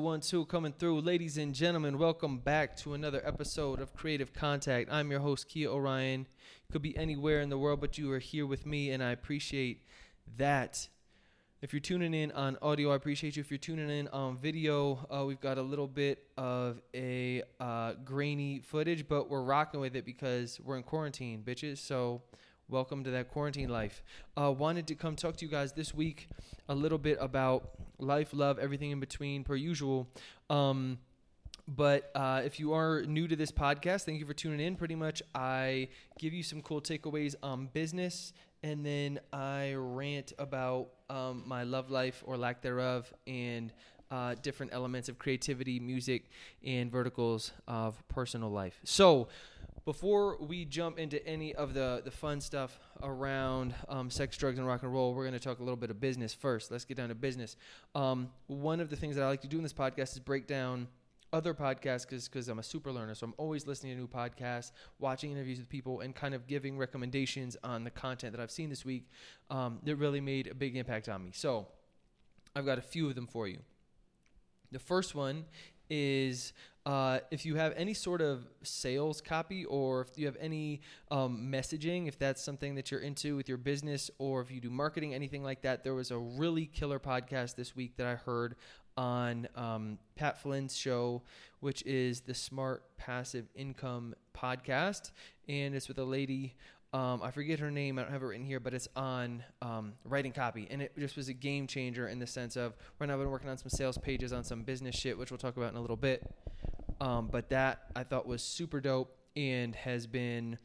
One, two, coming through. Ladies and gentlemen, welcome back to another episode of Creative Contact. I'm your host, Kia Orion. Could be anywhere in the world, but you are here with me, and I appreciate that. If you're tuning in on audio, I appreciate you. If you're tuning in on video, uh, we've got a little bit of a uh, grainy footage, but we're rocking with it because we're in quarantine, bitches. So, welcome to that quarantine life. Uh, wanted to come talk to you guys this week a little bit about life, love, everything in between, per usual. Um, but uh, if you are new to this podcast, thank you for tuning in. Pretty much, I give you some cool takeaways on business, and then I rant about um, my love life or lack thereof, and uh, different elements of creativity, music, and verticals of personal life. So, before we jump into any of the, the fun stuff around um, sex, drugs, and rock and roll, we're going to talk a little bit of business first. Let's get down to business. Um, one of the things that I like to do in this podcast is break down other podcasts because I'm a super learner. So I'm always listening to new podcasts, watching interviews with people, and kind of giving recommendations on the content that I've seen this week um, that really made a big impact on me. So I've got a few of them for you. The first one is uh, if you have any sort of sales copy or if you have any um, messaging, if that's something that you're into with your business or if you do marketing, anything like that, there was a really killer podcast this week that I heard on um, Pat Flynn's show, which is the Smart Passive Income podcast. And it's with a lady um, I forget her name. I don't have it written here, but it's on um, writing copy, and it just was a game changer in the sense of right now I've been working on some sales pages on some business shit, which we'll talk about in a little bit. Um, but that I thought was super dope and has been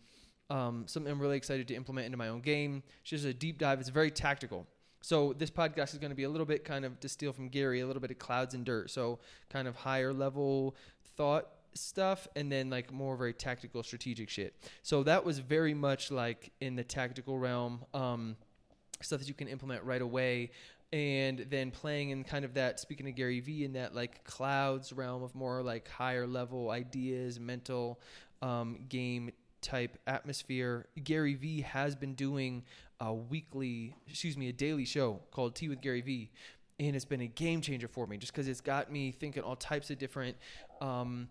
um, something I'm really excited to implement into my own game. It's just a deep dive. It's very tactical. So this podcast is going to be a little bit kind of to steal from Gary, a little bit of clouds and dirt. So kind of higher level thought stuff and then like more very tactical strategic shit so that was very much like in the tactical realm um, stuff that you can implement right away and then playing in kind of that speaking of gary vee in that like clouds realm of more like higher level ideas mental um, game type atmosphere gary vee has been doing a weekly excuse me a daily show called tea with gary vee and it's been a game changer for me just because it's got me thinking all types of different um,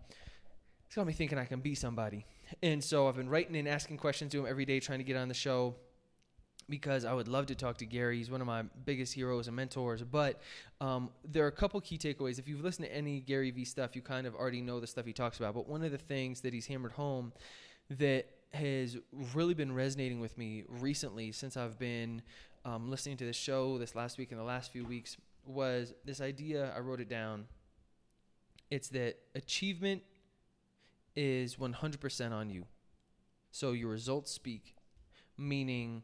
it's got me thinking I can be somebody. And so I've been writing and asking questions to him every day, trying to get on the show because I would love to talk to Gary. He's one of my biggest heroes and mentors. But um, there are a couple key takeaways. If you've listened to any Gary Vee stuff, you kind of already know the stuff he talks about. But one of the things that he's hammered home that has really been resonating with me recently since I've been um, listening to the show this last week and the last few weeks was this idea. I wrote it down. It's that achievement is 100% on you. So your results speak, meaning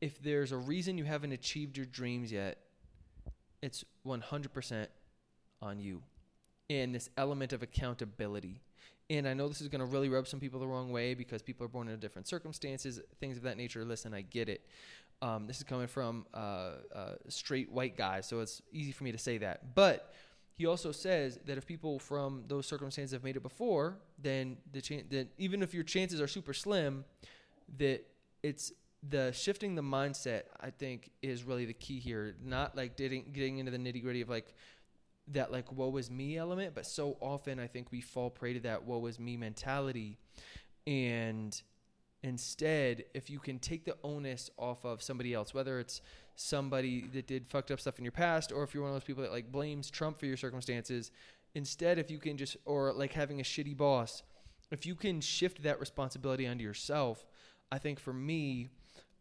if there's a reason you haven't achieved your dreams yet, it's 100% on you. And this element of accountability. And I know this is going to really rub some people the wrong way because people are born in different circumstances, things of that nature. Listen, I get it. Um, this is coming from uh, uh, straight white guy, so it's easy for me to say that. But he also says that if people from those circumstances have made it before, then the chan- that even if your chances are super slim, that it's the shifting the mindset. I think is really the key here. Not like getting getting into the nitty gritty of like that like woe is me element, but so often I think we fall prey to that woe is me mentality, and instead, if you can take the onus off of somebody else, whether it's somebody that did fucked up stuff in your past, or if you're one of those people that like blames Trump for your circumstances, instead, if you can just, or like having a shitty boss, if you can shift that responsibility onto yourself, I think for me,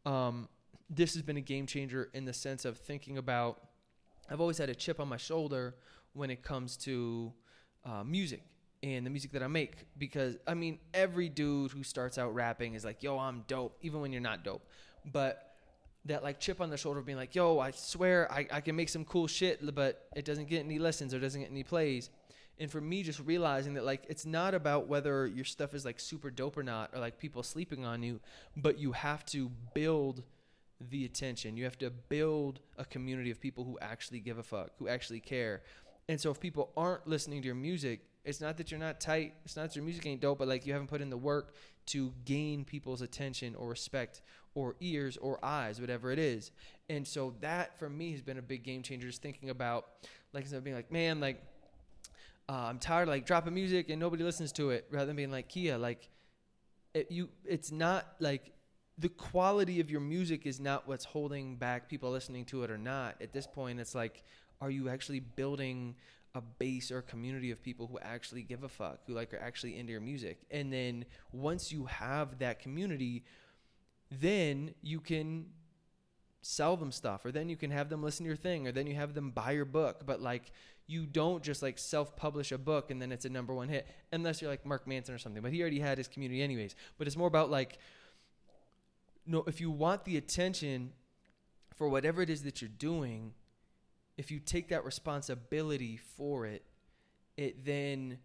um, this has been a game changer in the sense of thinking about. I've always had a chip on my shoulder when it comes to uh, music and the music that I make because I mean every dude who starts out rapping is like, "Yo, I'm dope," even when you're not dope. But that like chip on the shoulder of being like, yo, I swear I, I can make some cool shit, but it doesn't get any listens or doesn't get any plays. And for me, just realizing that like it's not about whether your stuff is like super dope or not, or like people sleeping on you, but you have to build the attention. You have to build a community of people who actually give a fuck, who actually care. And so if people aren't listening to your music, it's not that you're not tight. It's not that your music ain't dope, but like you haven't put in the work to gain people's attention or respect or ears or eyes, whatever it is. And so that for me has been a big game changer, just thinking about like instead of being like, man, like uh, I'm tired of like dropping music and nobody listens to it, rather than being like, Kia, like it, you, it's not like the quality of your music is not what's holding back people listening to it or not. At this point, it's like, are you actually building a base or community of people who actually give a fuck, who like are actually into your music? And then once you have that community, then you can sell them stuff or then you can have them listen to your thing or then you have them buy your book but like you don't just like self-publish a book and then it's a number one hit unless you're like mark manson or something but he already had his community anyways but it's more about like no if you want the attention for whatever it is that you're doing if you take that responsibility for it it then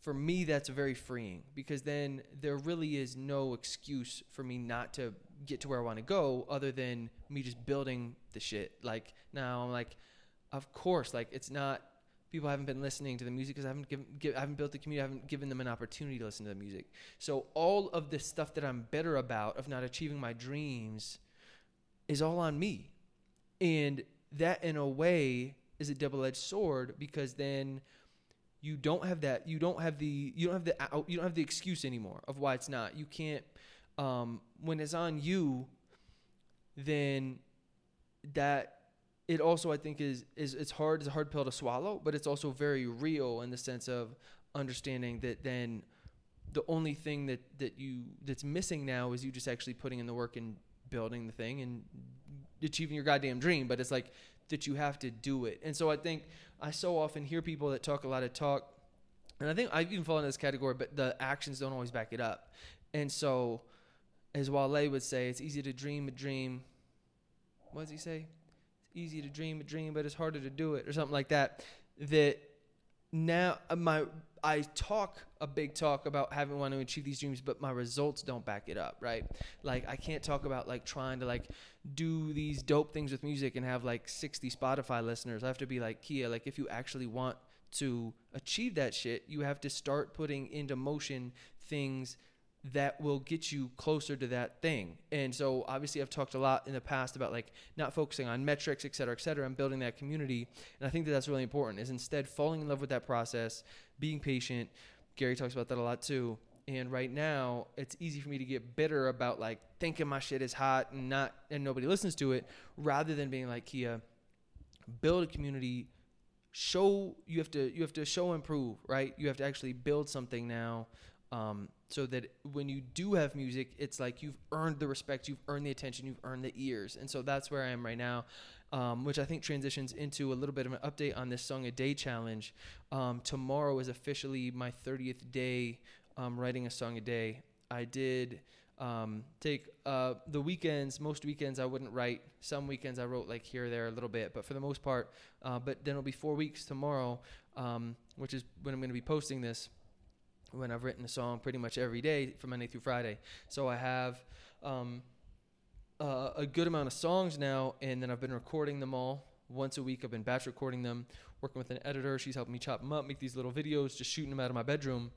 for me that's very freeing because then there really is no excuse for me not to get to where I want to go other than me just building the shit. Like now I'm like, of course, like it's not people haven't been listening to the music because I haven't given, give, I haven't built the community, I haven't given them an opportunity to listen to the music. So all of this stuff that I'm bitter about of not achieving my dreams is all on me. And that in a way is a double-edged sword because then you don't have that you don't have the you don't have the you don't have the excuse anymore of why it's not. You can't um, when it's on you, then that it also I think is is it's hard it's a hard pill to swallow, but it's also very real in the sense of understanding that then the only thing that that you that's missing now is you just actually putting in the work and building the thing and achieving your goddamn dream. But it's like that you have to do it. And so I think I so often hear people that talk a lot of talk, and I think I even fall in this category, but the actions don't always back it up. And so as Wale would say, it's easy to dream a dream. What does he say? Easy to dream a dream, but it's harder to do it, or something like that. That now uh, my I talk a big talk about having want to achieve these dreams, but my results don't back it up, right? Like I can't talk about like trying to like do these dope things with music and have like 60 Spotify listeners. I have to be like Kia, like if you actually want to achieve that shit, you have to start putting into motion things that will get you closer to that thing. And so obviously I've talked a lot in the past about like not focusing on metrics, et cetera, et cetera, and building that community. And I think that that's really important is instead falling in love with that process, being patient. Gary talks about that a lot too. And right now it's easy for me to get bitter about like thinking my shit is hot and not, and nobody listens to it rather than being like, Kia, build a community, show, you have to, you have to show and prove, right? You have to actually build something now um, so that when you do have music, it's like you've earned the respect, you've earned the attention, you've earned the ears. And so that's where I am right now, um, which I think transitions into a little bit of an update on this Song a Day challenge. Um, tomorrow is officially my 30th day um, writing a song a day. I did um, take uh, the weekends, most weekends I wouldn't write. Some weekends I wrote like here or there a little bit, but for the most part, uh, but then it'll be four weeks tomorrow, um, which is when I'm going to be posting this when I've written a song pretty much every day from Monday through Friday. So I have um, uh, a good amount of songs now, and then I've been recording them all once a week. I've been batch recording them, working with an editor. She's helping me chop them up, make these little videos, just shooting them out of my bedroom,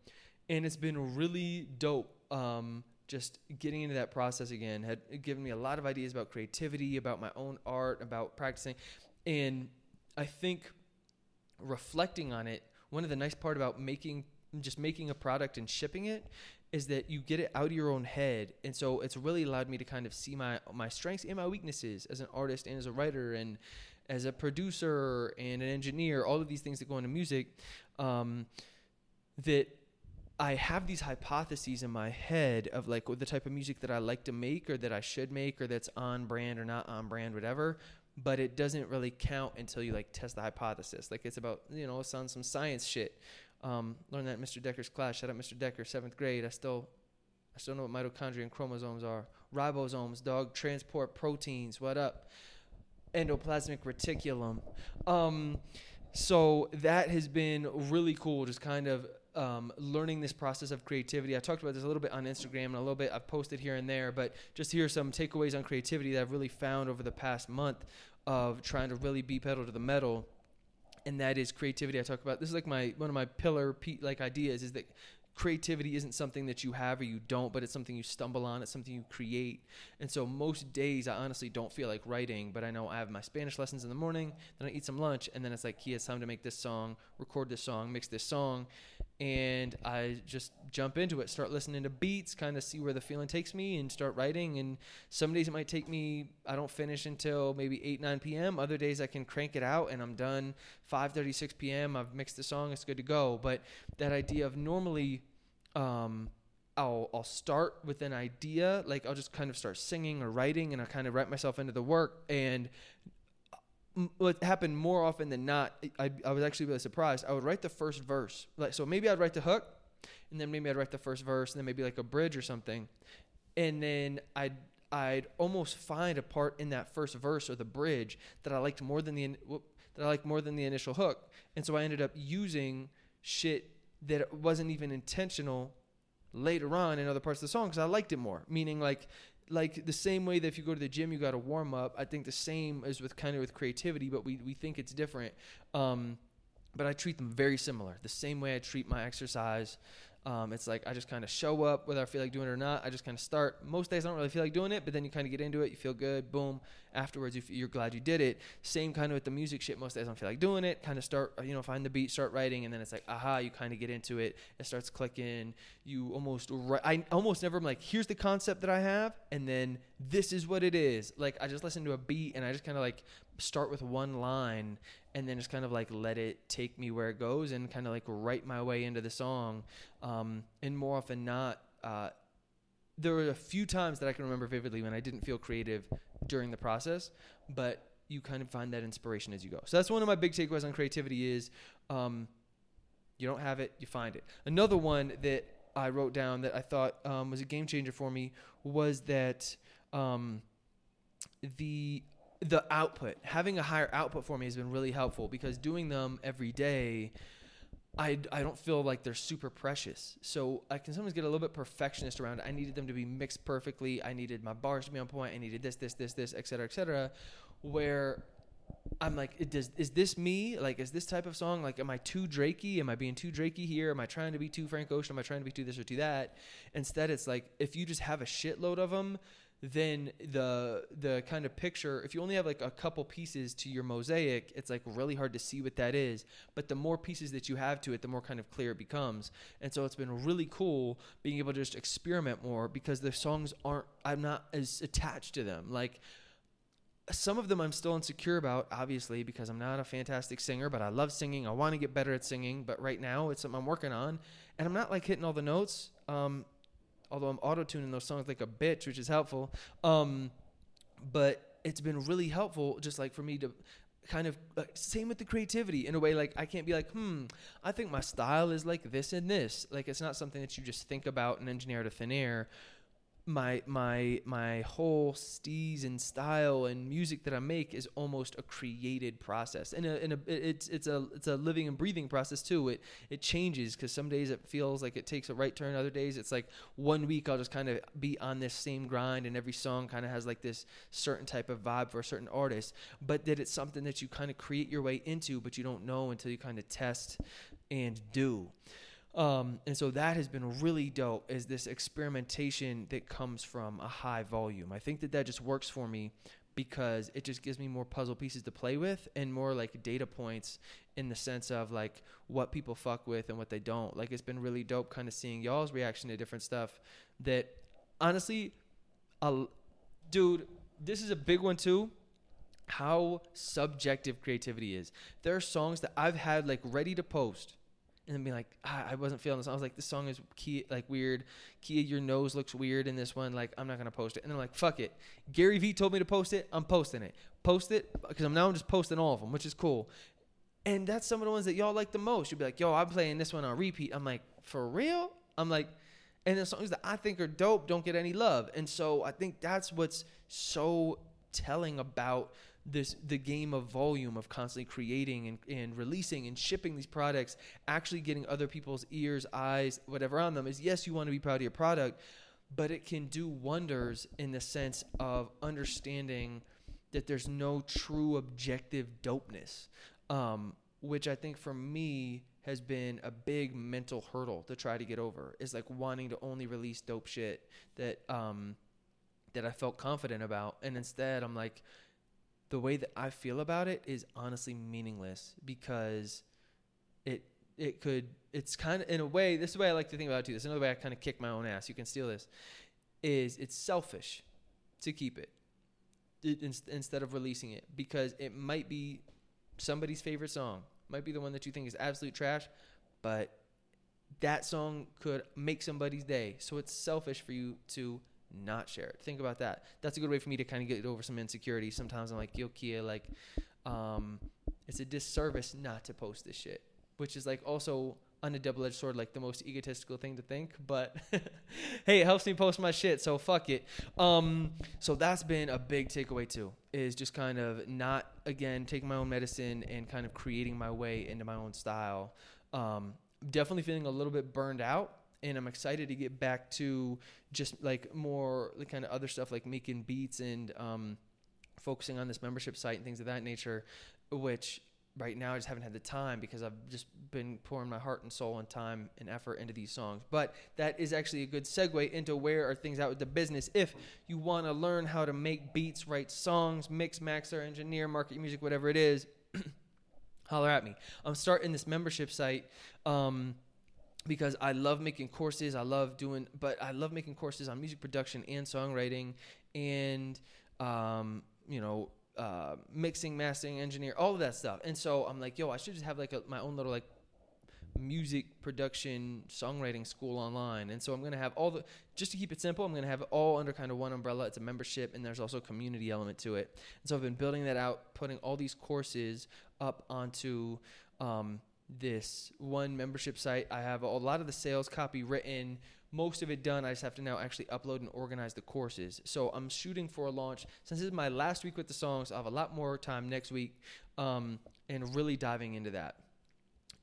and it's been really dope. Um, just getting into that process again had given me a lot of ideas about creativity, about my own art, about practicing, and I think reflecting on it. One of the nice part about making just making a product and shipping it is that you get it out of your own head. And so it's really allowed me to kind of see my my strengths and my weaknesses as an artist and as a writer and as a producer and an engineer all of these things that go into music um, that I have these hypotheses in my head of like the type of music that I like to make or that I should make or that's on brand or not on brand whatever. But it doesn't really count until you like test the hypothesis. Like it's about you know it's on some science shit um, learned that Mr. Decker's class. Shout out Mr. Decker, seventh grade. I still, I still know what mitochondria and chromosomes are. Ribosomes, dog, transport proteins. What up? Endoplasmic reticulum. Um, so that has been really cool. Just kind of um, learning this process of creativity. I talked about this a little bit on Instagram and a little bit I've posted here and there, but just here are some takeaways on creativity that I've really found over the past month of trying to really be pedal to the metal and that is creativity. I talk about this is like my one of my pillar like ideas is that creativity isn't something that you have or you don't, but it's something you stumble on. It's something you create. And so most days, I honestly don't feel like writing, but I know I have my Spanish lessons in the morning, then I eat some lunch, and then it's like, he has time to make this song, record this song, mix this song. And I just jump into it, start listening to beats, kind of see where the feeling takes me, and start writing. And some days it might take me, I don't finish until maybe 8, 9 p.m. Other days I can crank it out and I'm done 5:36 p.m. I've mixed the song, it's good to go. But that idea of normally um, I'll I'll start with an idea, like I'll just kind of start singing or writing, and I kind of write myself into the work. And what happened more often than not, I, I was actually really surprised. I would write the first verse, like so maybe I'd write the hook, and then maybe I'd write the first verse, and then maybe like a bridge or something, and then I'd I'd almost find a part in that first verse or the bridge that I liked more than the that I liked more than the initial hook, and so I ended up using shit that wasn't even intentional later on in other parts of the song because I liked it more. Meaning like like the same way that if you go to the gym you got to warm up. I think the same is with kind of with creativity, but we we think it's different. Um, but I treat them very similar. The same way I treat my exercise. Um, it's like I just kind of show up whether I feel like doing it or not. I just kind of start. Most days I don't really feel like doing it, but then you kind of get into it. You feel good. Boom. Afterwards, you are glad you did it. Same kind of with the music shit. Most days I don't feel like doing it. Kind of start, you know, find the beat, start writing, and then it's like, aha, you kind of get into it. It starts clicking. You almost, I almost never am like, here's the concept that I have, and then this is what it is. Like I just listen to a beat and I just kind of like start with one line and then just kind of like let it take me where it goes and kind of like write my way into the song. Um, and more often not, uh, there were a few times that I can remember vividly when I didn't feel creative during the process, but you kind of find that inspiration as you go. So that's one of my big takeaways on creativity is um, you don't have it, you find it. Another one that I wrote down that I thought um, was a game changer for me was that um, the the output, having a higher output for me has been really helpful because doing them every day, I, I don't feel like they're super precious. So I can sometimes get a little bit perfectionist around it. I needed them to be mixed perfectly. I needed my bars to be on point. I needed this, this, this, this, et cetera, et cetera. Where I'm like, it does, is this me? Like, is this type of song? Like, am I too Drakey? Am I being too Drakey here? Am I trying to be too Frank Ocean? Am I trying to be too this or too that? Instead, it's like, if you just have a shitload of them, then the the kind of picture if you only have like a couple pieces to your mosaic it's like really hard to see what that is but the more pieces that you have to it the more kind of clear it becomes and so it's been really cool being able to just experiment more because the songs aren't i'm not as attached to them like some of them I'm still insecure about, obviously, because I'm not a fantastic singer, but I love singing. I want to get better at singing, but right now it's something I'm working on. And I'm not like hitting all the notes. Um, although I'm auto tuning those songs like a bitch, which is helpful. Um, but it's been really helpful, just like for me to kind of same with the creativity in a way like i can't be like hmm i think my style is like this and this like it's not something that you just think about and engineer to thin air my my my whole steez and style and music that I make is almost a created process, and a, and a, it's it's a it's a living and breathing process too. It it changes because some days it feels like it takes a right turn, other days it's like one week I'll just kind of be on this same grind, and every song kind of has like this certain type of vibe for a certain artist. But that it's something that you kind of create your way into, but you don't know until you kind of test and do. Um, and so that has been really dope is this experimentation that comes from a high volume. I think that that just works for me because it just gives me more puzzle pieces to play with and more like data points in the sense of like what people fuck with and what they don't. Like it's been really dope kind of seeing y'all's reaction to different stuff that honestly, uh, dude, this is a big one too how subjective creativity is. There are songs that I've had like ready to post and then be like, ah, I wasn't feeling this. I was like, this song is key, like weird. Kia, your nose looks weird in this one. Like, I'm not gonna post it. And then like, fuck it. Gary Vee told me to post it. I'm posting it. Post it because I'm now I'm just posting all of them, which is cool. And that's some of the ones that y'all like the most. You'll be like, yo, I'm playing this one on repeat. I'm like, for real? I'm like, and the songs that I think are dope don't get any love. And so I think that's what's so telling about this the game of volume of constantly creating and, and releasing and shipping these products actually getting other people's ears eyes whatever on them is yes you want to be proud of your product but it can do wonders in the sense of understanding that there's no true objective dopeness um, which I think for me has been a big mental hurdle to try to get over. Is like wanting to only release dope shit that um that I felt confident about, and instead I'm like, the way that I feel about it is honestly meaningless because it it could it's kind of in a way this is the way I like to think about it too. This is another way I kind of kick my own ass. You can steal this. Is it's selfish to keep it, it instead of releasing it because it might be somebody's favorite song might be the one that you think is absolute trash, but that song could make somebody's day. So it's selfish for you to not share it. Think about that. That's a good way for me to kind of get over some insecurity. Sometimes I'm like, yo, Kia, like, um, it's a disservice not to post this shit, which is like also on a double edged sword, like the most egotistical thing to think. But hey, it helps me post my shit, so fuck it. Um, so that's been a big takeaway too, is just kind of not again taking my own medicine and kind of creating my way into my own style. Um, definitely feeling a little bit burned out. And I'm excited to get back to just like more the kind of other stuff like making beats and um, focusing on this membership site and things of that nature, which right now I just haven't had the time because I've just been pouring my heart and soul and time and effort into these songs. But that is actually a good segue into where are things out with the business. If you want to learn how to make beats, write songs, mix, master, engineer, market music, whatever it is, holler at me. I'm starting this membership site. Um, because I love making courses, I love doing, but I love making courses on music production and songwriting, and um, you know, uh, mixing, mastering, engineer, all of that stuff. And so I'm like, yo, I should just have like a, my own little like music production songwriting school online. And so I'm gonna have all the just to keep it simple, I'm gonna have it all under kind of one umbrella. It's a membership, and there's also a community element to it. And so I've been building that out, putting all these courses up onto. Um, this one membership site. I have a lot of the sales copy written most of it done. I just have to now actually upload and organize the courses. So I'm shooting for a launch. Since this is my last week with the songs, I'll have a lot more time next week um, and really diving into that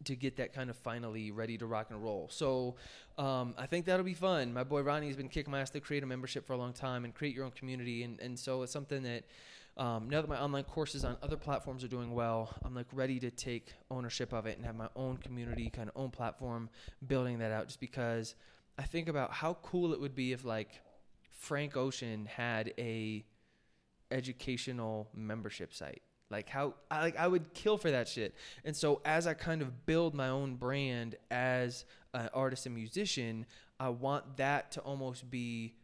to get that kind of finally ready to rock and roll. So um, I think that'll be fun. My boy Ronnie has been kicking my ass to create a membership for a long time and create your own community. And, and so it's something that um, now that my online courses on other platforms are doing well, I'm like ready to take ownership of it and have my own community, kind of own platform, building that out just because – I think about how cool it would be if like Frank Ocean had a educational membership site. Like how I like I would kill for that shit. And so as I kind of build my own brand as an artist and musician, I want that to almost be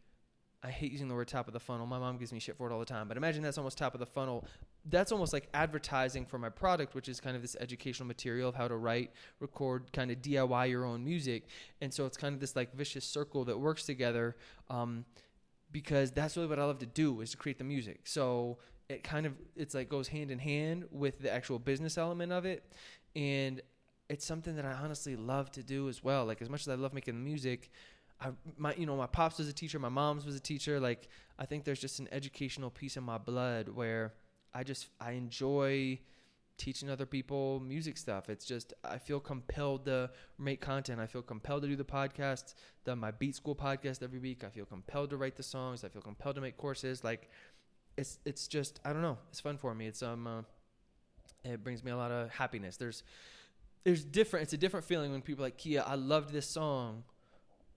I hate using the word top of the funnel. My mom gives me shit for it all the time. But imagine that's almost top of the funnel that's almost like advertising for my product, which is kind of this educational material of how to write, record, kind of DIY your own music. And so it's kind of this like vicious circle that works together um, because that's really what I love to do is to create the music. So it kind of it's like goes hand in hand with the actual business element of it, and it's something that I honestly love to do as well. Like as much as I love making the music. I, my you know my pops was a teacher my mom's was a teacher like i think there's just an educational piece in my blood where I just I enjoy teaching other people music stuff. It's just I feel compelled to make content. I feel compelled to do the podcast, the my Beat School podcast every week. I feel compelled to write the songs. I feel compelled to make courses. Like it's it's just I don't know. It's fun for me. It's um uh, it brings me a lot of happiness. There's there's different. It's a different feeling when people like Kia. I loved this song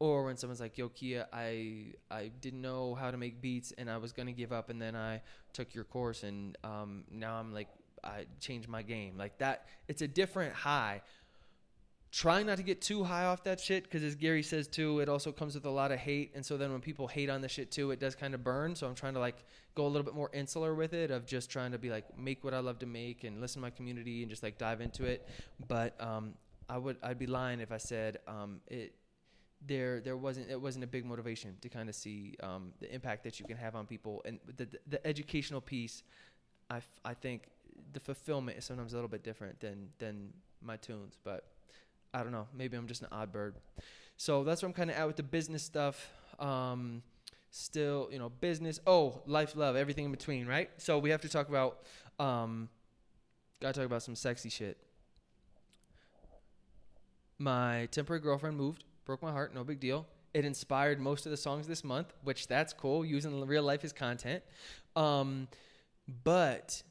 or when someone's like, "Yo, Kia, I I didn't know how to make beats and I was gonna give up, and then I took your course and um, now I'm like I changed my game." Like that, it's a different high. Trying not to get too high off that shit because, as Gary says too, it also comes with a lot of hate, and so then when people hate on the shit too, it does kind of burn. So I'm trying to like go a little bit more insular with it, of just trying to be like make what I love to make and listen to my community and just like dive into it. But um, I would I'd be lying if I said um, it there there wasn't it wasn't a big motivation to kind of see um, the impact that you can have on people. And the the, educational piece I, f- I think the fulfillment is sometimes a little bit different than than my tunes but I don't know. Maybe I'm just an odd bird. So that's where I'm kind of at with the business stuff. Um, still you know business oh life love everything in between right? So we have to talk about um, gotta talk about some sexy shit. My temporary girlfriend moved broke my heart. No big deal. It inspired most of the songs this month, which that's cool. Using real life as content. Um, but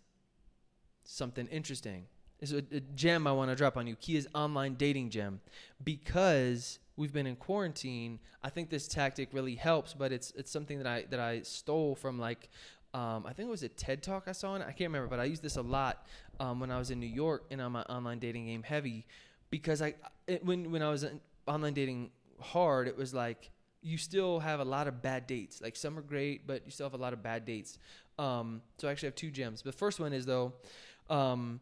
something interesting is a, gem I want to drop on you. Kia's online dating gem, because we've been in quarantine. I think this tactic really helps, but it's it's something that I that I stole from like. Um, I think it was a TED talk I saw it. I can't remember, but I used this a lot um, when I was in New York and on my online dating game heavy, because I it, when when I was online dating hard, it was like you still have a lot of bad dates. Like some are great, but you still have a lot of bad dates. Um, so I actually have two gems. The first one is though, um,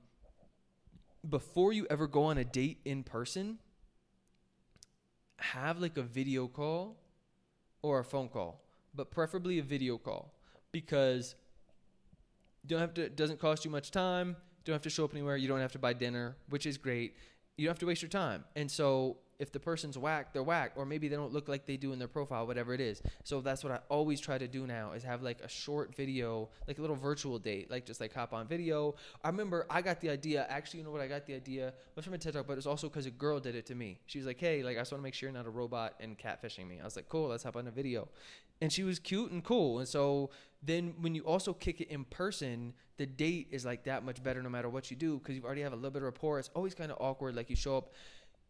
before you ever go on a date in person, have like a video call or a phone call, but preferably a video call because you don't have to. It doesn't cost you much time. You don't have to show up anywhere. You don't have to buy dinner, which is great. You don't have to waste your time. And so if the person's whack, they're whack, or maybe they don't look like they do in their profile, whatever it is. So that's what I always try to do now is have like a short video, like a little virtual date, like just like hop on video. I remember I got the idea. Actually, you know what? I got the idea was from a TED talk, but it's also because a girl did it to me. She was like, "Hey, like I just want to make sure you're not a robot and catfishing me." I was like, "Cool, let's hop on a video," and she was cute and cool. And so then when you also kick it in person, the date is like that much better no matter what you do because you already have a little bit of rapport. It's always kind of awkward, like you show up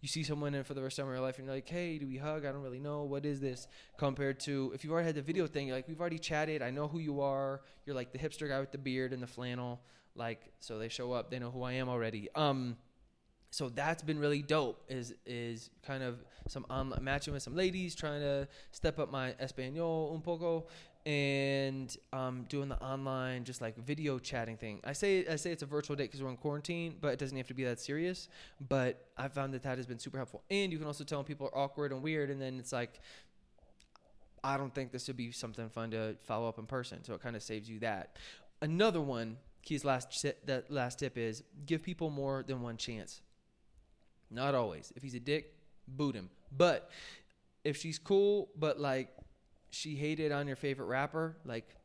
you see someone in for the first time in your life and you're like, hey, do we hug? I don't really know. What is this? Compared to if you've already had the video thing, you're like, we've already chatted. I know who you are. You're like the hipster guy with the beard and the flannel. Like, so they show up, they know who I am already. Um, so that's been really dope. Is is kind of some online matching with some ladies, trying to step up my español un poco, and um, doing the online just like video chatting thing. I say I say it's a virtual date because we're in quarantine, but it doesn't have to be that serious. But I found that that has been super helpful, and you can also tell when people are awkward and weird, and then it's like. I don't think this would be something fun to follow up in person, so it kind of saves you that. Another one, Kia's last that last tip is give people more than one chance. Not always. If he's a dick, boot him. But if she's cool, but like she hated on your favorite rapper, like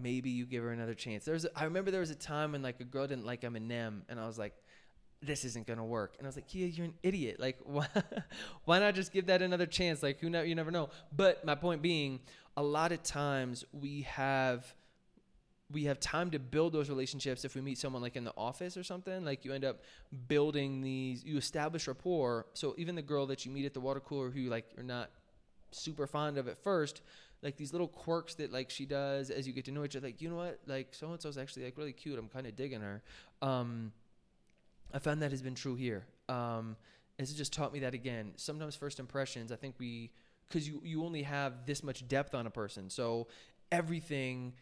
maybe you give her another chance. There's I remember there was a time when like a girl didn't like Eminem, and I was like, this isn't gonna work. And I was like, yeah, you're an idiot. Like, why, why not just give that another chance? Like, who know? You never know. But my point being, a lot of times we have we have time to build those relationships if we meet someone like in the office or something like you end up building these you establish rapport so even the girl that you meet at the water cooler who like you're not super fond of at first like these little quirks that like she does as you get to know each other. Like you know what, like so and so's actually like really cute. I'm kind of digging her. Um, I found that has been true here. Um, it's just taught me that again. Sometimes first impressions, I think we because you you only have this much depth on a person, so everything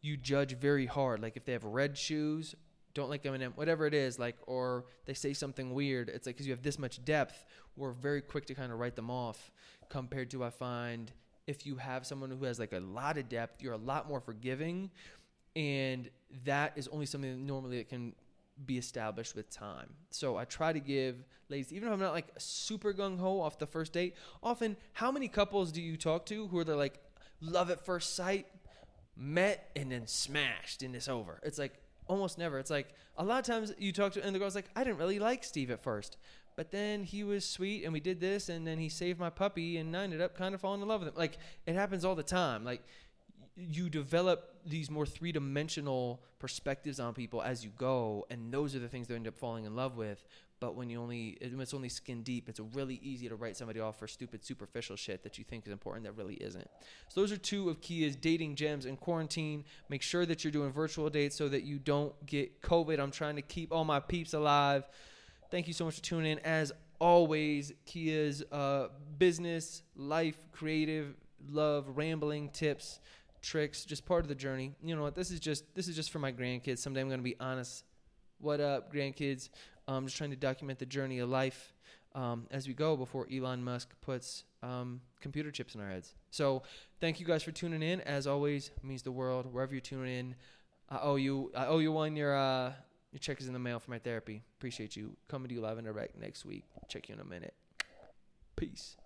you judge very hard. Like if they have red shoes, don't like Eminem, whatever it is, like, or they say something weird. It's like because you have this much depth, we're very quick to kind of write them off. Compared to I find if you have someone who has like a lot of depth, you're a lot more forgiving. And that is only something that normally it can be established with time. So I try to give ladies, even if I'm not like super gung ho off the first date, often how many couples do you talk to who are like love at first sight, met and then smashed and it's over? It's like almost never. It's like a lot of times you talk to and the girl's like, I didn't really like Steve at first but then he was sweet and we did this and then he saved my puppy and I ended up kind of falling in love with him. Like it happens all the time. Like you develop these more three dimensional perspectives on people as you go, and those are the things they end up falling in love with. But when you only it's only skin deep, it's really easy to write somebody off for stupid superficial shit that you think is important that really isn't. So those are two of Kia's dating gems in quarantine. Make sure that you're doing virtual dates so that you don't get COVID. I'm trying to keep all my peeps alive. Thank you so much for tuning in. As always, Kia's uh, business, life, creative, love, rambling tips, tricks, just part of the journey. You know what? This is just this is just for my grandkids. Someday I'm gonna be honest. What up, grandkids? I'm just trying to document the journey of life um, as we go before Elon Musk puts um, computer chips in our heads. So, thank you guys for tuning in. As always, means the world. Wherever you're tuning in, I owe you. I owe you one. Your uh, your check is in the mail for my therapy. Appreciate you. Coming to you live and direct next week. Check you in a minute. Peace.